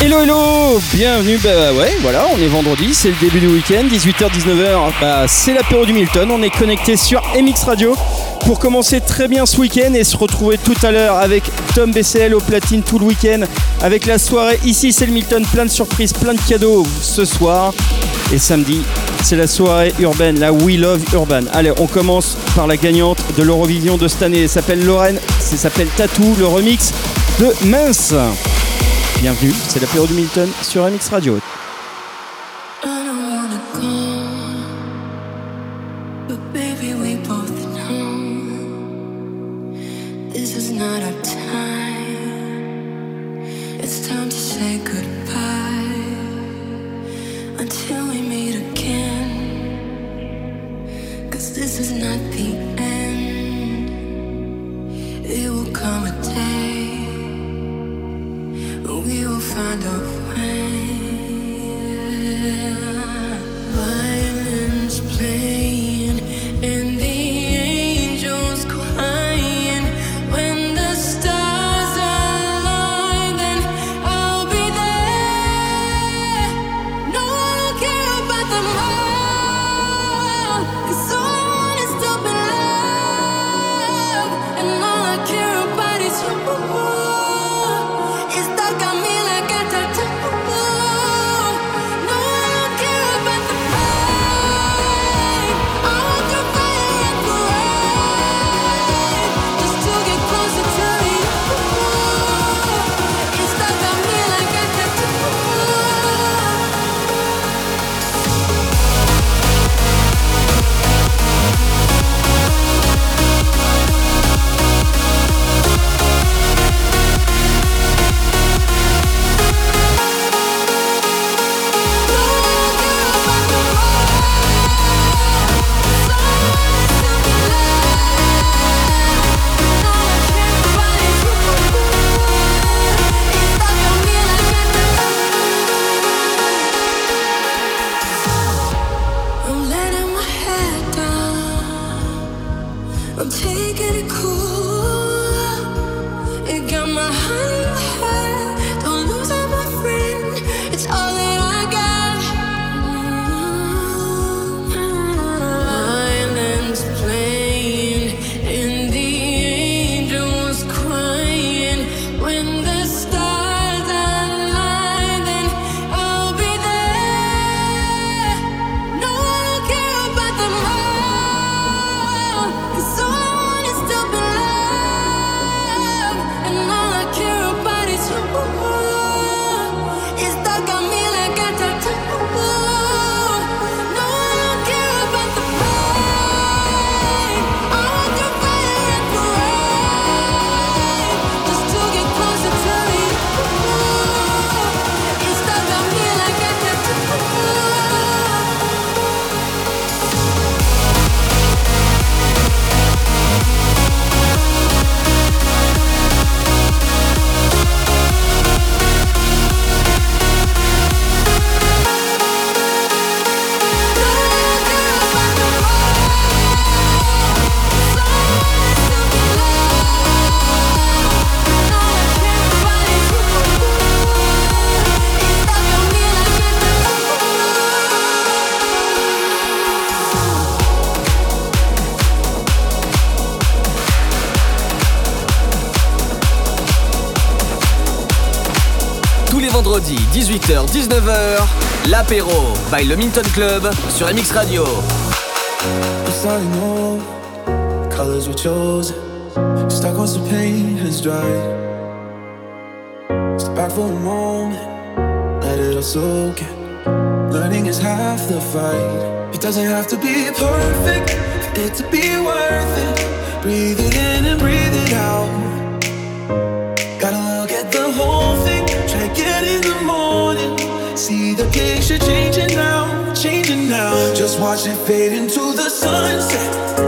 Hello hello. Bienvenue, bah ouais voilà, on est vendredi, c'est le début du week-end, 18h-19h, bah, c'est l'apéro du Milton, on est connecté sur MX Radio. Pour commencer très bien ce week-end et se retrouver tout à l'heure avec Tom BCL au platine tout le week-end, avec la soirée ici c'est le Milton, plein de surprises, plein de cadeaux ce soir. Et samedi c'est la soirée urbaine, la We Love Urban. Allez, on commence par la gagnante de l'Eurovision de cette année, elle s'appelle Lorraine, elle s'appelle Tattoo, le remix de Mince. Bienvenue, c'est l'apéro du Milton sur MX Radio. 18h-19h, l'apéro by le Minton Club sur MX Radio. colors were chosen. Stuck once the pain has dried. Step back for a moment, let it all soak in. Learning is half the fight. It doesn't have to be perfect for it to be worth it. Breathe it in and breathe it out. Gotta look at the whole see the picture changing now, changing now. Just watch it fade into the sunset.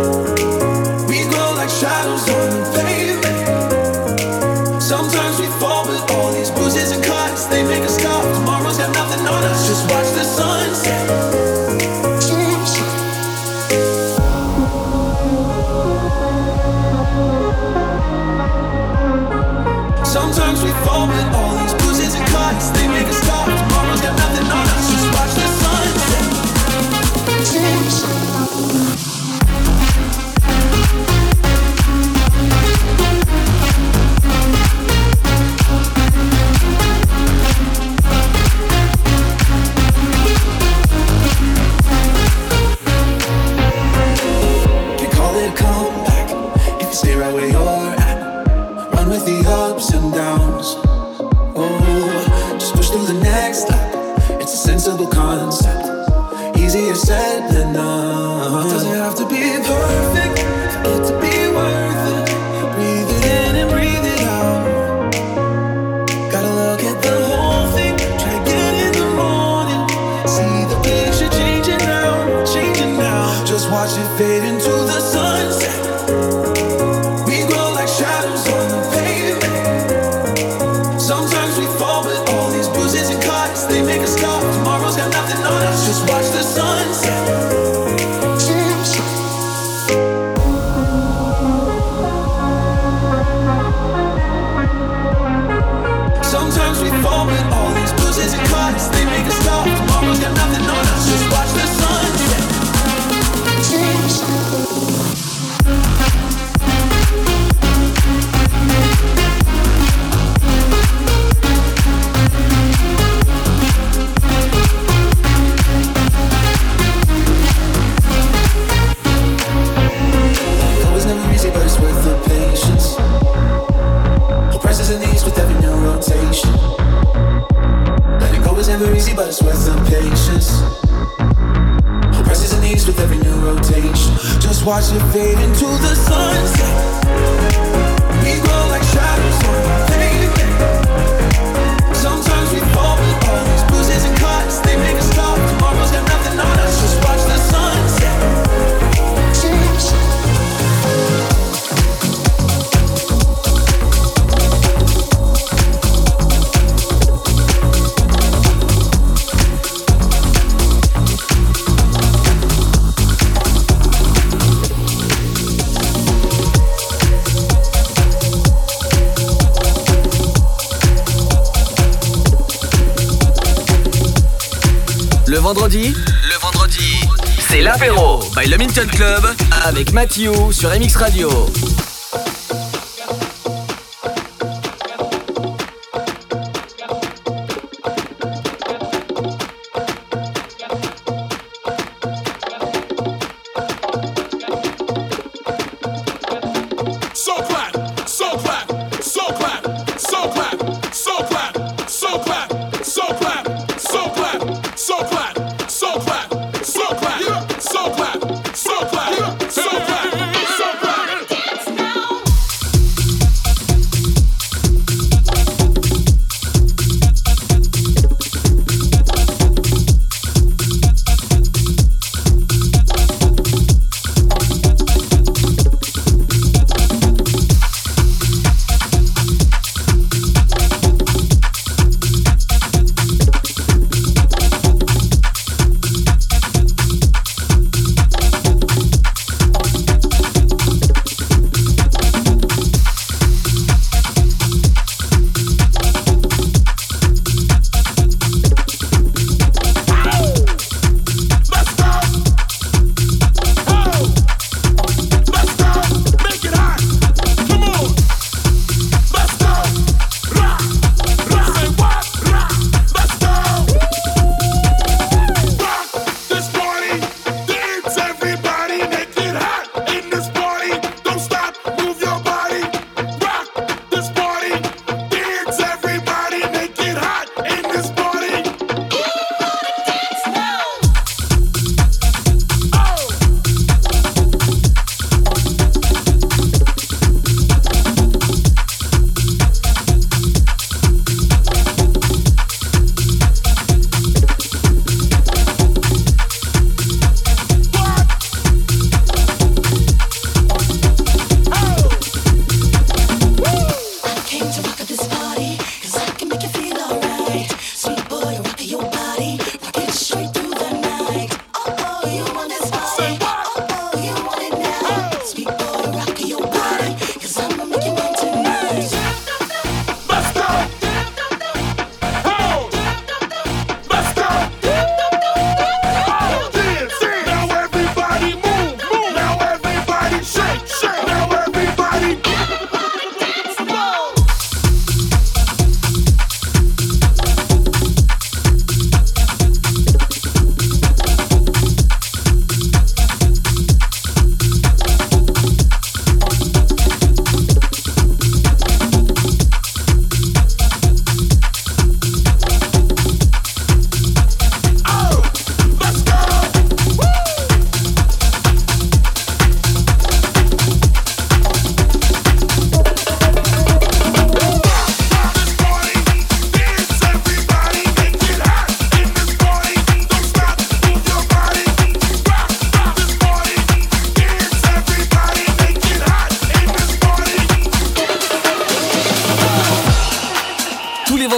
Le Minton Club avec Mathieu sur MX Radio.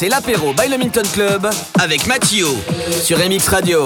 C'est l'apéro by le Minton Club avec Mathieu sur MX Radio.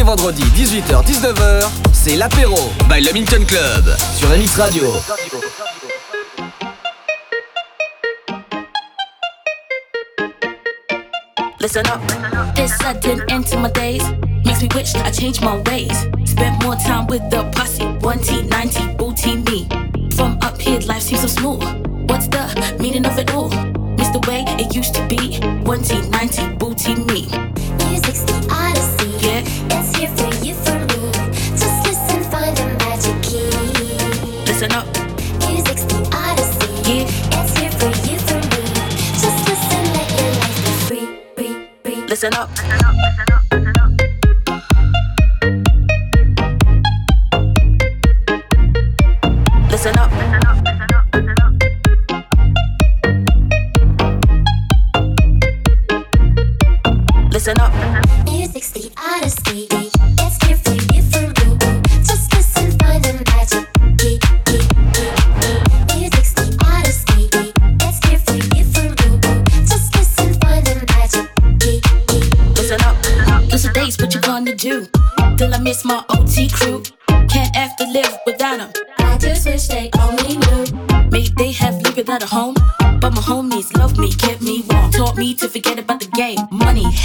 les vendredis 18h-19h, c'est l'apéro by le Club sur MX Radio. Listen up. This sudden end to my days makes me wish I changed my ways. Spent more time with the posse, 1T, 90, booty me. From up here, life seems so small. What's the meaning of it all? Miss the way it used to be, 1T, 90, booty me. up.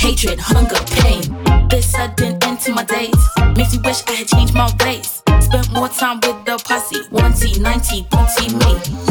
hatred, hunger, pain. This sudden end to my days makes me wish I had changed my ways. Spent more time with the posse, 1T, 90, 3T, me.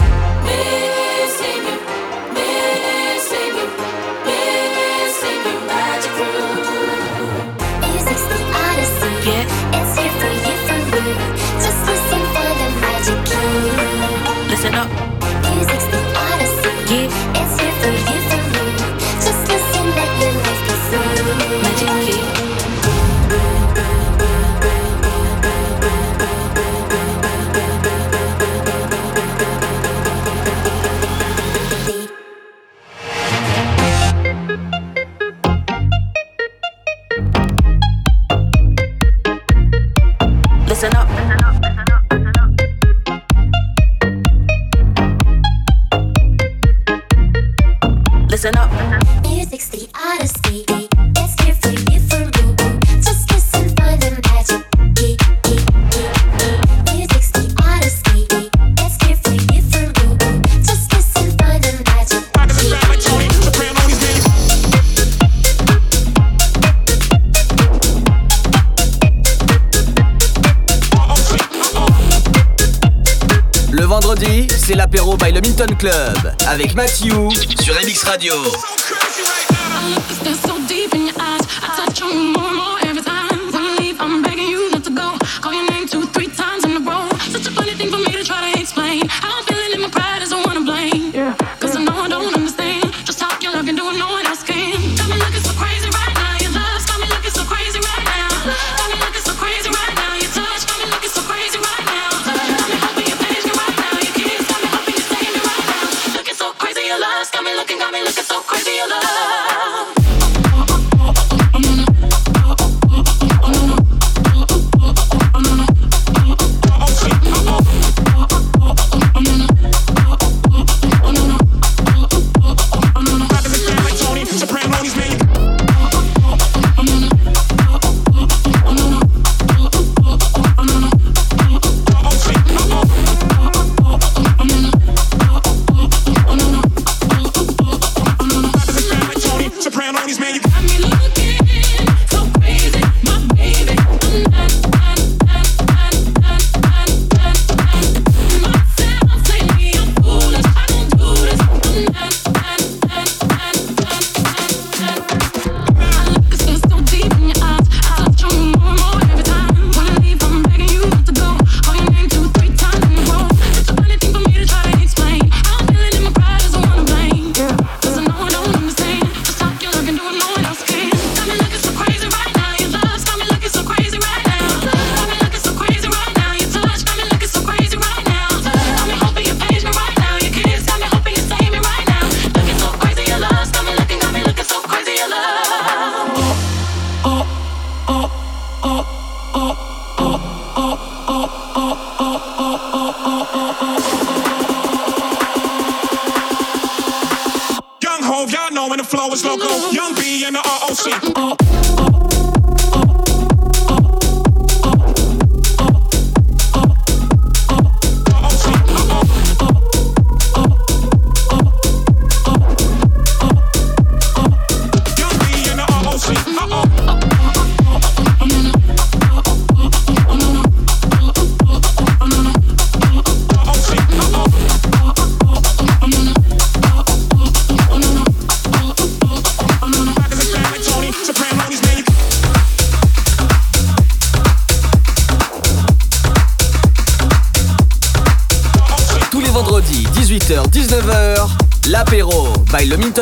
Avec Mathieu sur MX Radio.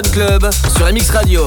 Club sur MX Radio.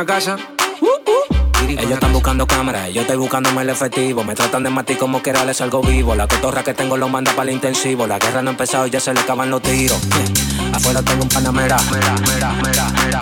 La casa. Ellos están buscando cámaras, yo estoy buscándome el efectivo. Me tratan de matar como quiera, les salgo vivo. La cotorra que tengo lo manda para el intensivo. La guerra no ha empezado y ya se le acaban los tiros. Afuera tengo un panamera. Mera, mera, mera, mera, mera, mera,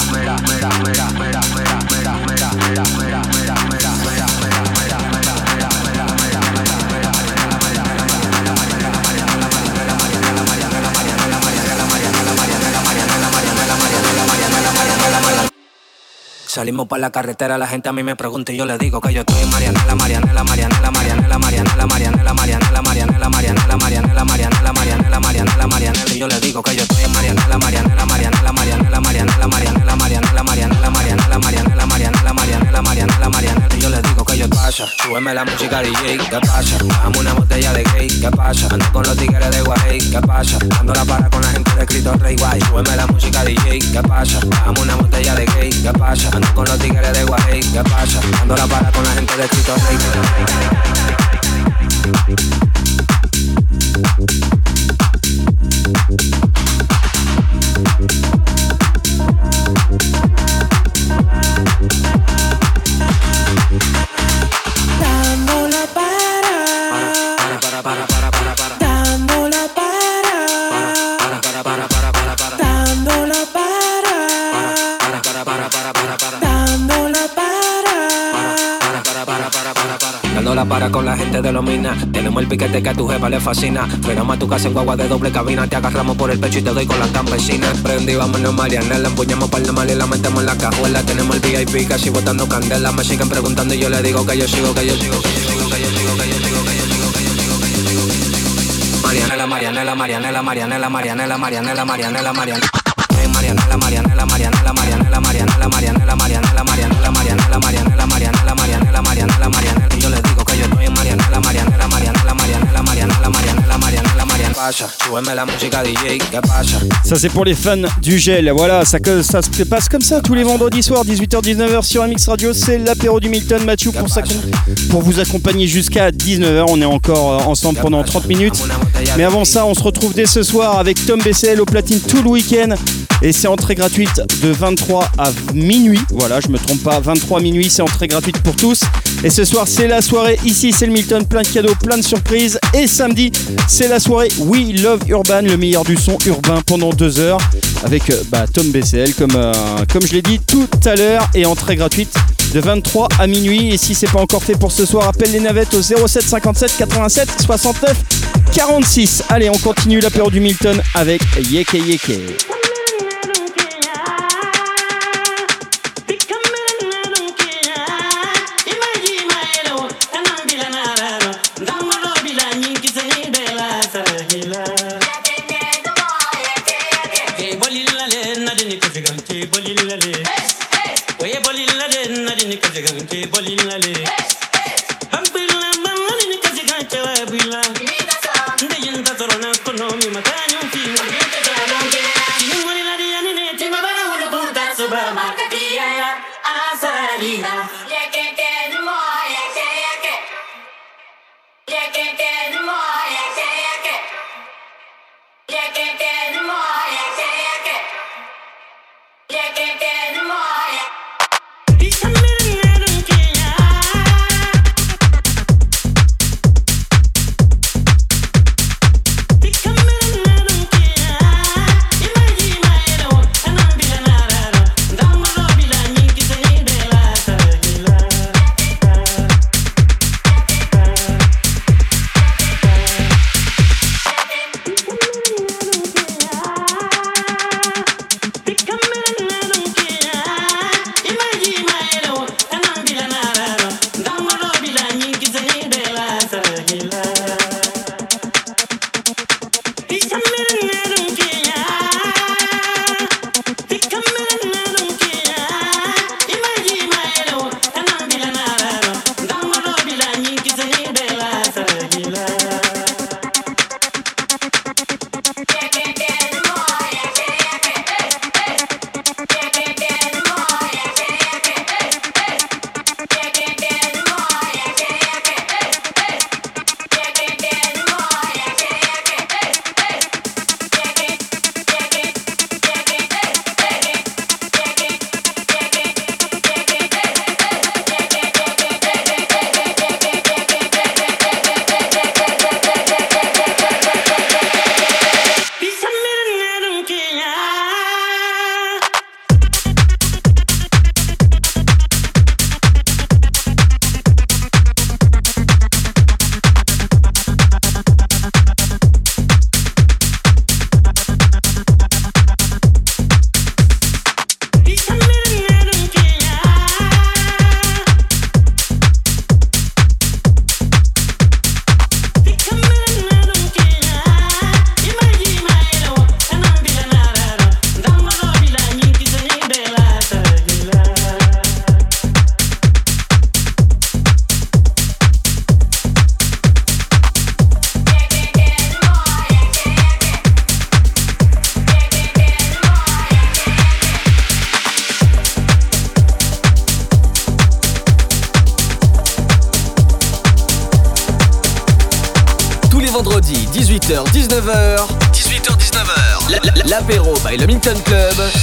Salimos para la carretera, la gente a mí me pregunta y yo le digo que yo estoy en Marianela, Marianela, Marianela, Marianela, Marianela, Marianela, Marianela, Marianela, Marianela, Marianela, Marianela, Marianela, Marianela, Marianela, y yo le digo que yo estoy en Marianela, Marianela, Marianela, Marianela, Marianela, Marianela, Marianela, Marianela, Marianela, Marianela, Marianela, Marianela, Marianela, Marianela, y yo le digo que yo pasa, súbeme la música DJ, ¿qué pasa? Dame una ¿qué pasa? Ando con los tigres de Guay, ¿qué pasa? Dando la para con la gente de Cristo Rey Guay, súbeme la música DJ, ¿qué pasa? Dame una botella de gay, ¿qué pasa? Ando con los tigres de Guay, ¿qué pasa? Dando la para con la gente de Cristo Rey. Gente de los minas. Tenemos el piquete que a tu jefa le fascina. Frenamos a tu casa en guagua de doble cabina. Te agarramos por el pecho y te doy con la campesina. Prendí, vámonos, Mariana. La empuñamos para el mal y la metemos en la cajuela. Tenemos el VIP casi botando candela. Me siguen preguntando y yo le digo que yo sigo, que yo sigo, que yo sigo, que yo sigo, que yo sigo, que yo sigo, que yo sigo, que yo sigo, que yo sigo. Marianela, Marianela, Marianela, Marianela, Marianela, Marianela, Marianela, Marianela. estoy en Marianela, Marianela, Marianela, Marianela, Marianela, Marianela, Marianela, Marianela, Marianela, Marianela, Marianela, Marianela, Marianela, Marianela, y yo les digo que yo estoy en Marianela, Marianela, Ça c'est pour les fans du gel, voilà, ça, se passe comme ça tous les vendredis soirs, 18h-19h sur MX Radio, c'est l'apéro du Milton Mathieu pour, pour vous accompagner jusqu'à 19h, on est encore ensemble pendant 30 minutes. Mais avant ça, on se retrouve dès ce soir avec Tom BCL au platine tout le week-end. Et c'est entrée gratuite de 23 à minuit. Voilà, je me trompe pas, 23 minuit, c'est entrée gratuite pour tous. Et ce soir, c'est la soirée. Ici, c'est le Milton, plein de cadeaux, plein de surprises. Et samedi, c'est la soirée We Love Urban, le meilleur du son urbain pendant deux heures. Avec euh, bah, Tom BCL, comme, euh, comme je l'ai dit tout à l'heure, et entrée gratuite de 23 à minuit. Et si c'est pas encore fait pour ce soir, appelle les navettes au 07 57 87 69 46. Allez, on continue l'apéro du Milton avec Yeke Yeke.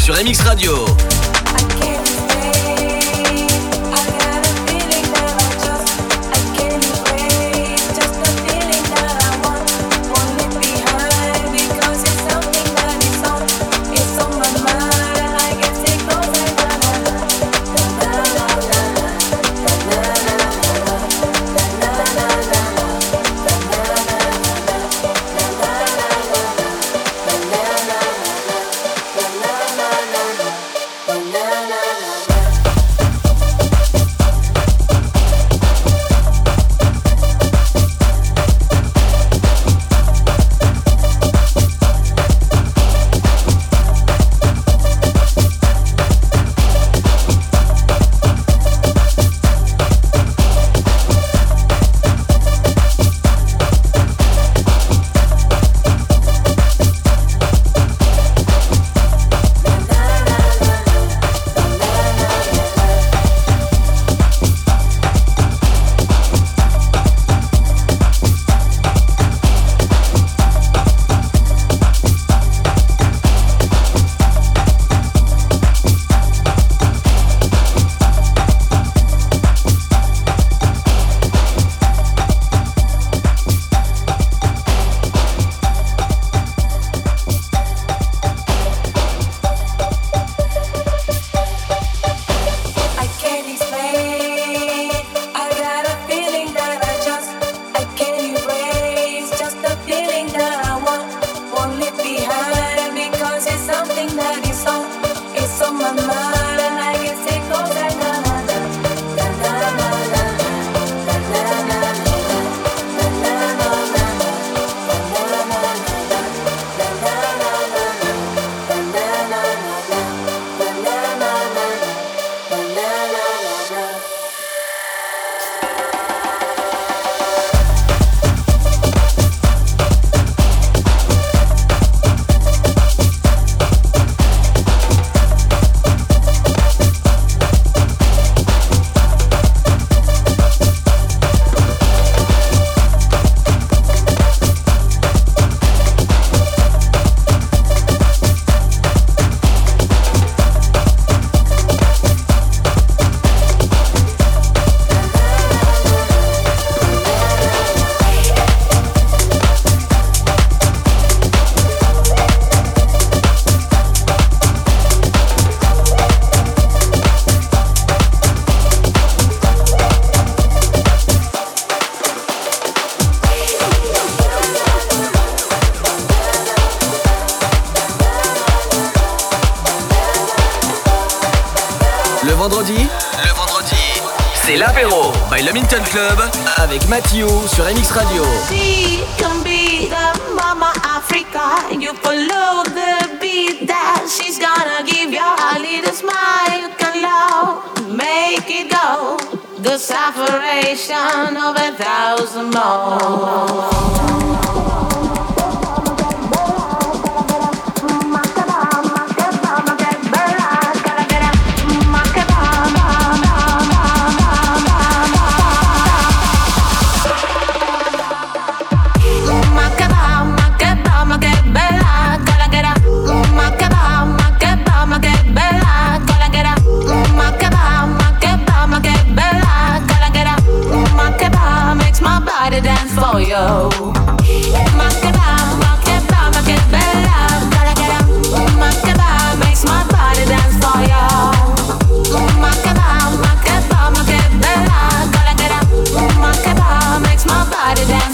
Sur MX Radio. Sur MX Radio.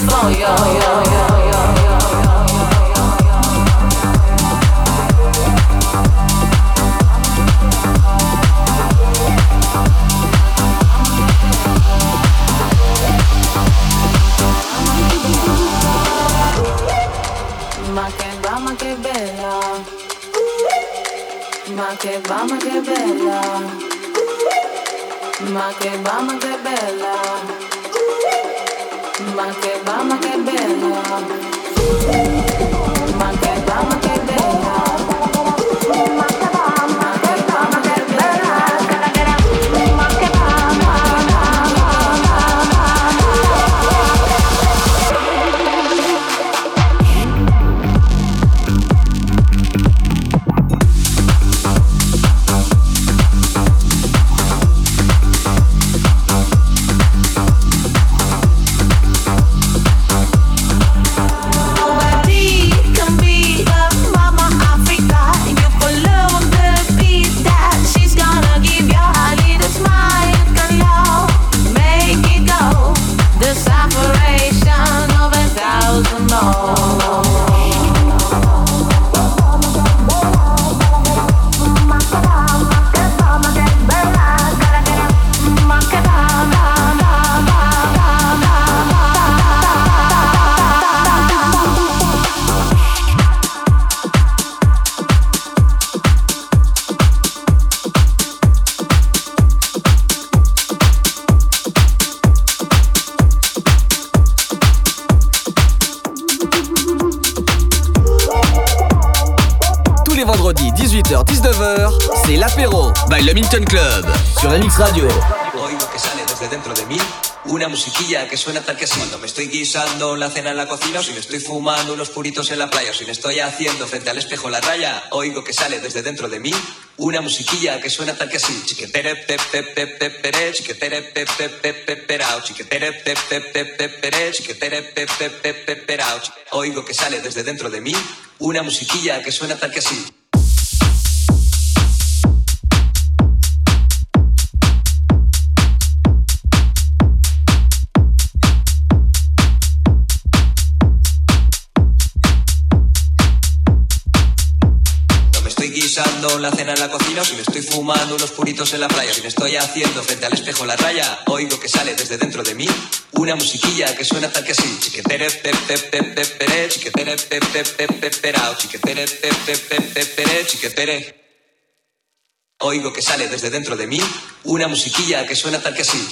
For you. Minton Club sur MX Radio. Oigo que sale desde dentro de mí una musiquilla que suena tal que así. Cuando me estoy guisando la cena en la cocina, o si me estoy fumando unos puritos en la playa, o si me estoy haciendo frente al espejo la raya, oigo que sale desde dentro de mí una musiquilla que suena tal que así. Chiquetere pe pe pe pe pere, chiquetere pe pe pe pe perao, chiquetere pe pe pe pe pere, chiquetere pe pe pe pe perao. Oigo que sale desde dentro de mí una musiquilla que suena tal que así. Guisando la cena en la cocina, o si me estoy fumando unos puritos en la playa, o si me estoy haciendo frente al espejo la raya, oigo que sale desde dentro de mí una musiquilla que suena tal que así. Chiquetere pe pe pe pe pere, chiquetere pe pe pe pe perao, chiquetere pe pe pe pe pere, chiquetere. Oigo que sale desde dentro de mí una musiquilla que suena tal que así.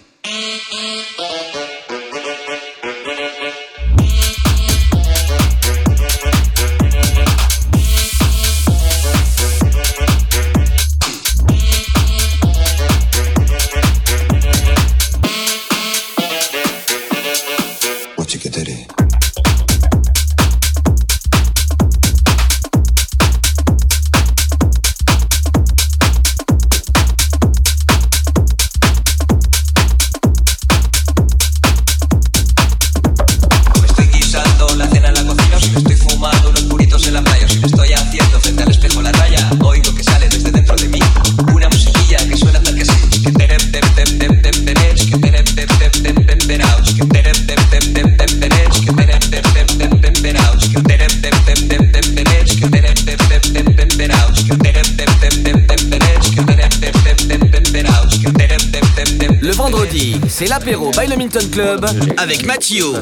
C'est l'apéro by le Milton Club avec Mathieu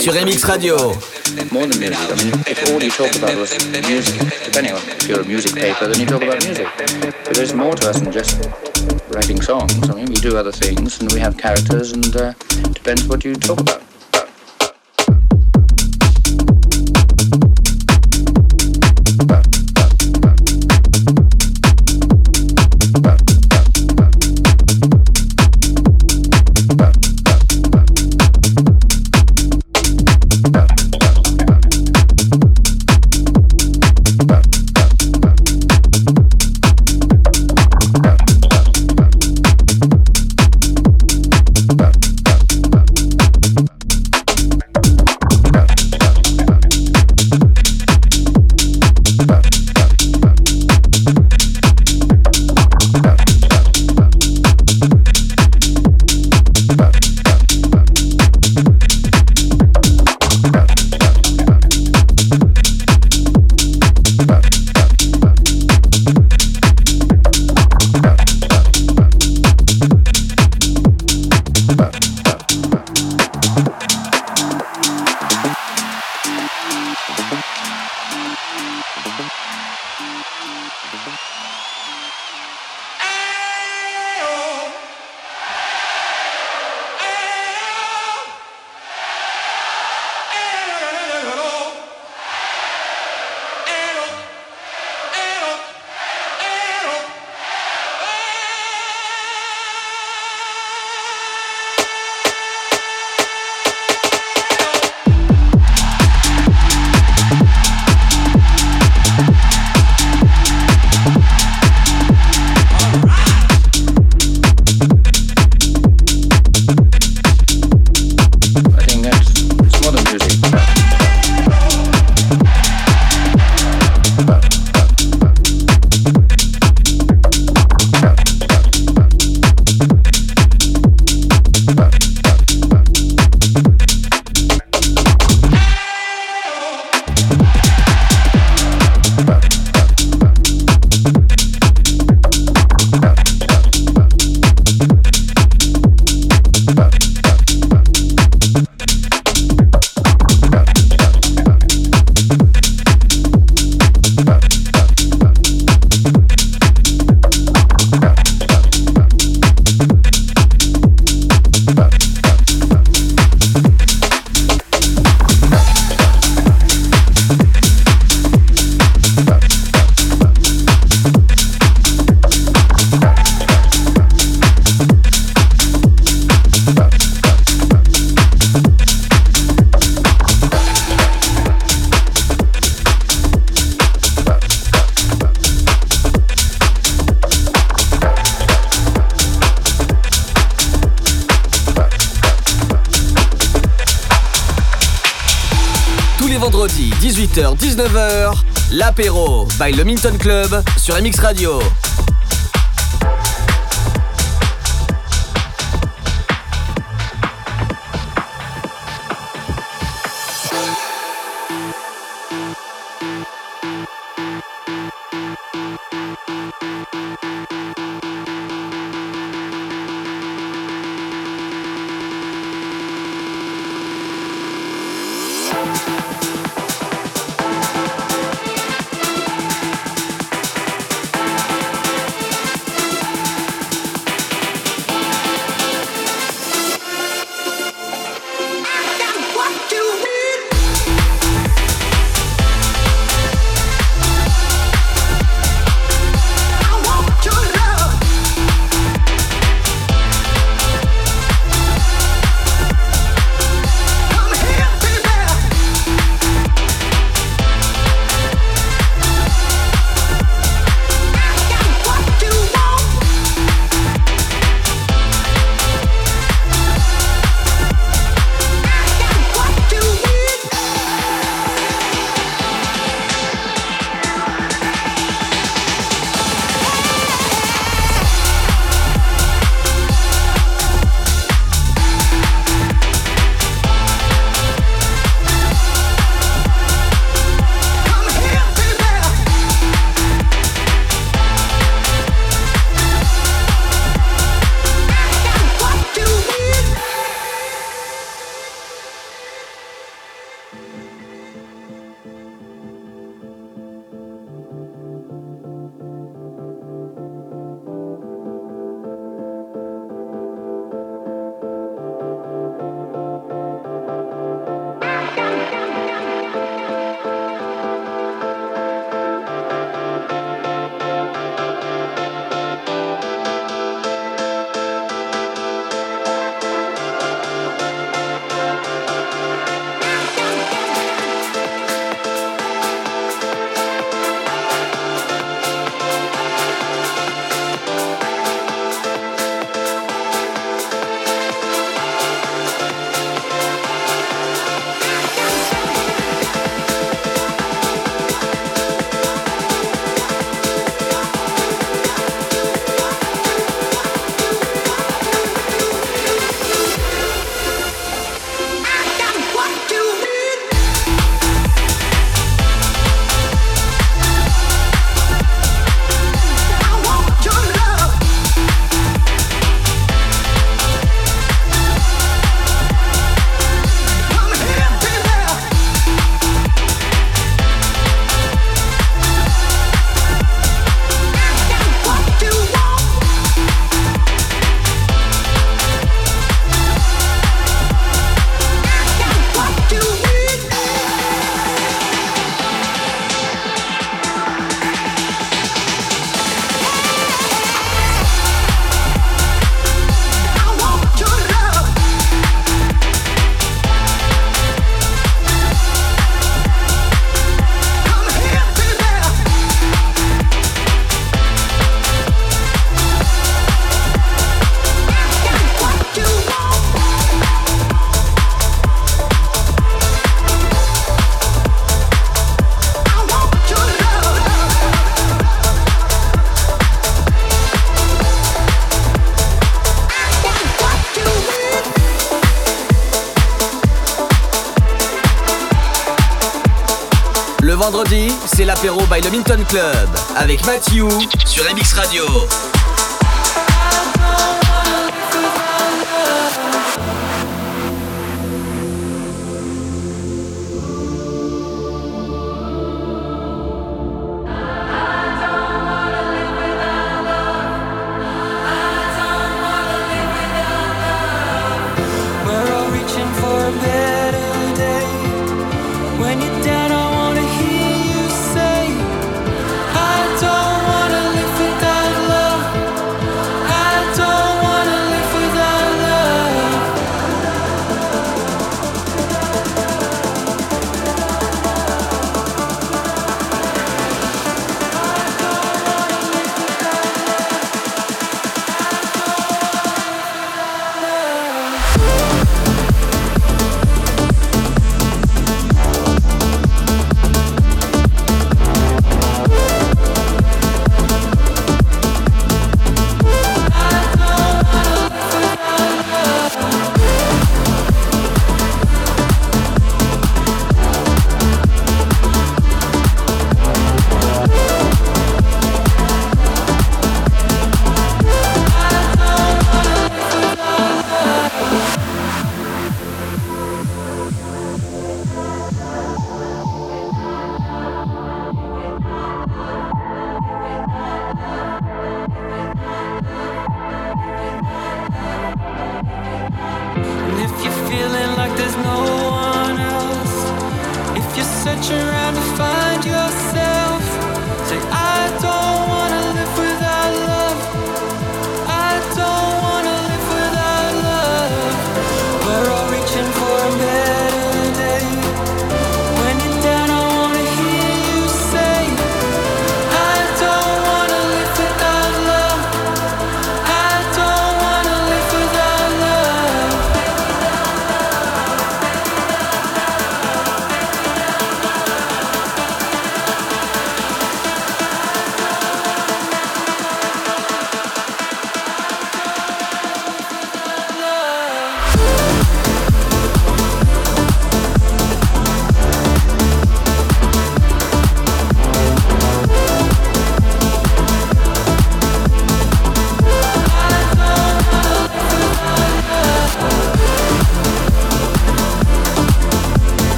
sur MX Radio. more than music. I mean, if all you talk about was music, depending on if you're a music paper, then you talk about music. But there's more to us than just writing songs. I mean, we do other things, and we have characters, and uh, depends what you talk about. By le Milton Club sur MX Radio. by le Minton Club avec Mathieu sur MX Radio.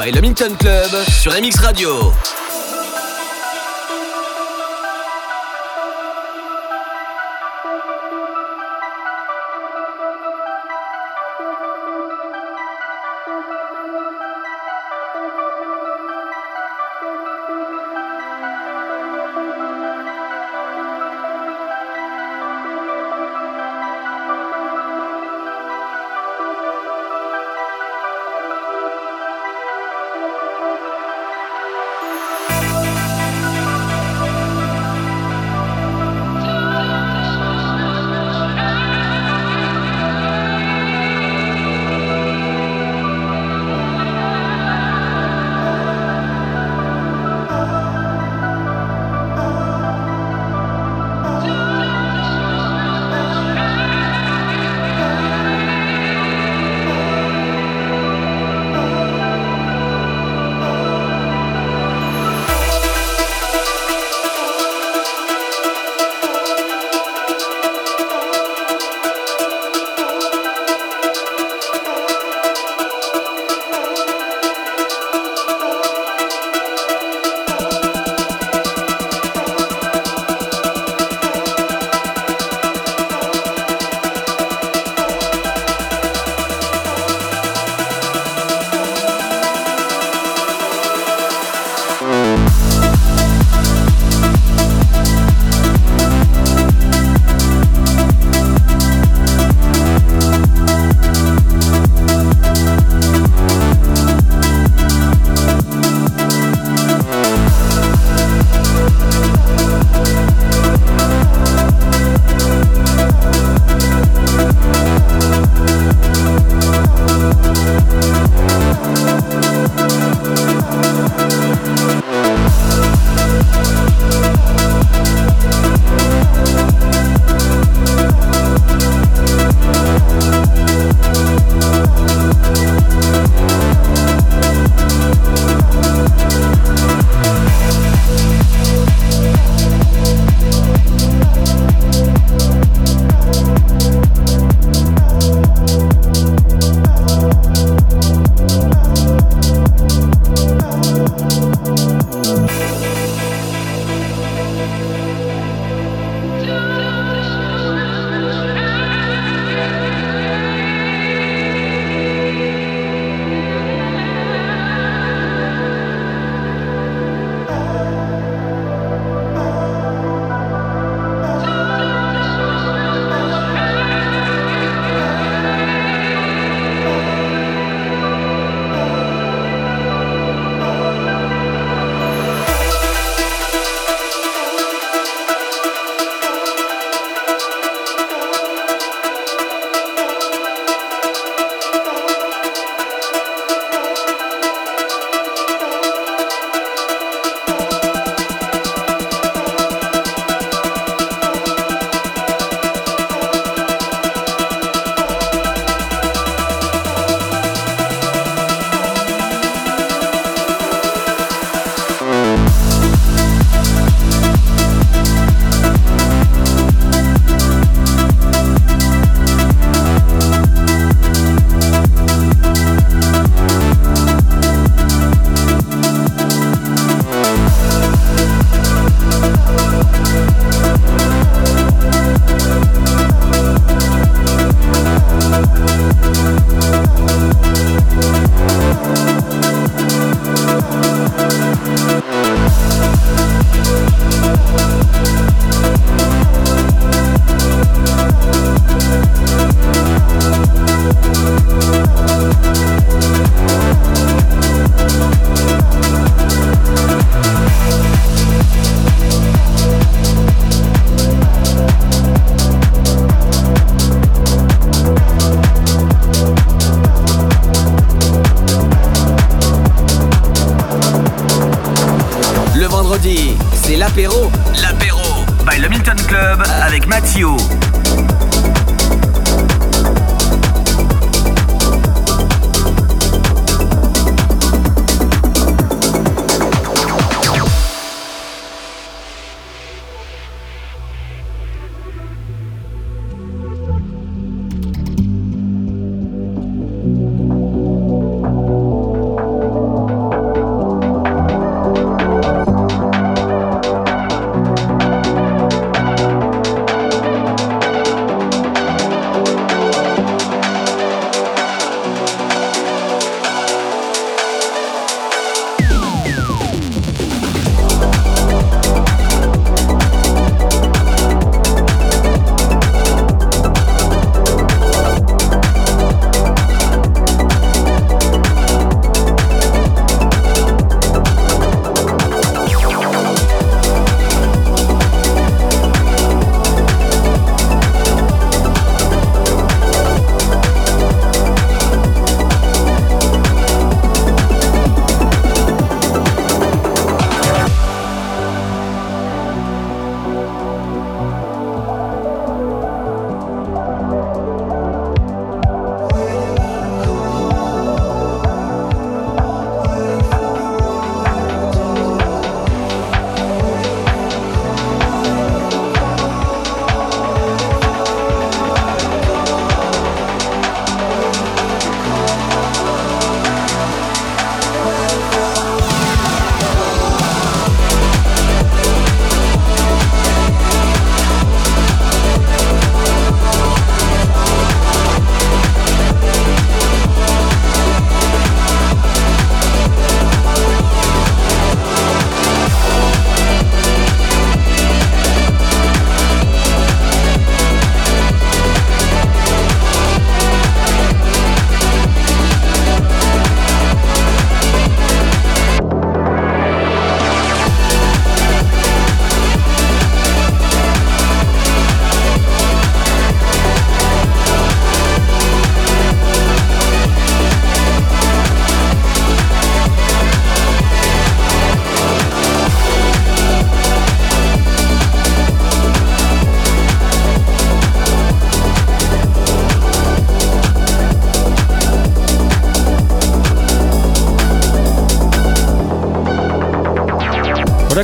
by Le Minton Club sur MX Radio.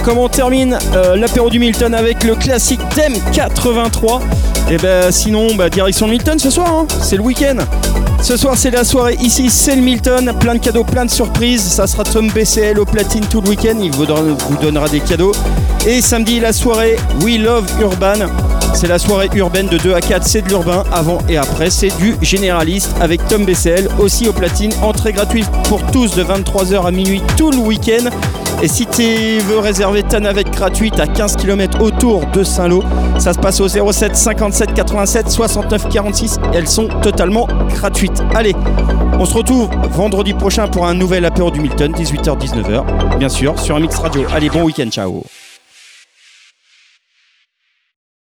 Comment on termine euh, l'apéro du Milton avec le classique thème 83. Et ben sinon, bah, direction le Milton ce soir, hein. c'est le week-end. Ce soir c'est la soirée ici, c'est le Milton, plein de cadeaux, plein de surprises. Ça sera Tom BCL au platine tout le week-end, il vous donnera, vous donnera des cadeaux. Et samedi la soirée We Love Urban. C'est la soirée urbaine de 2 à 4, c'est de l'urbain. Avant et après, c'est du généraliste avec Tom BCL aussi au platine. Entrée gratuite pour tous de 23h à minuit tout le week-end. Et si tu veux réserver ta navette gratuite à 15 km autour de Saint-Lô, ça se passe au 07 57 87 69 46. Elles sont totalement gratuites. Allez, on se retrouve vendredi prochain pour un nouvel apéro du Milton, 18h-19h, bien sûr, sur un mix radio. Allez, bon week-end, ciao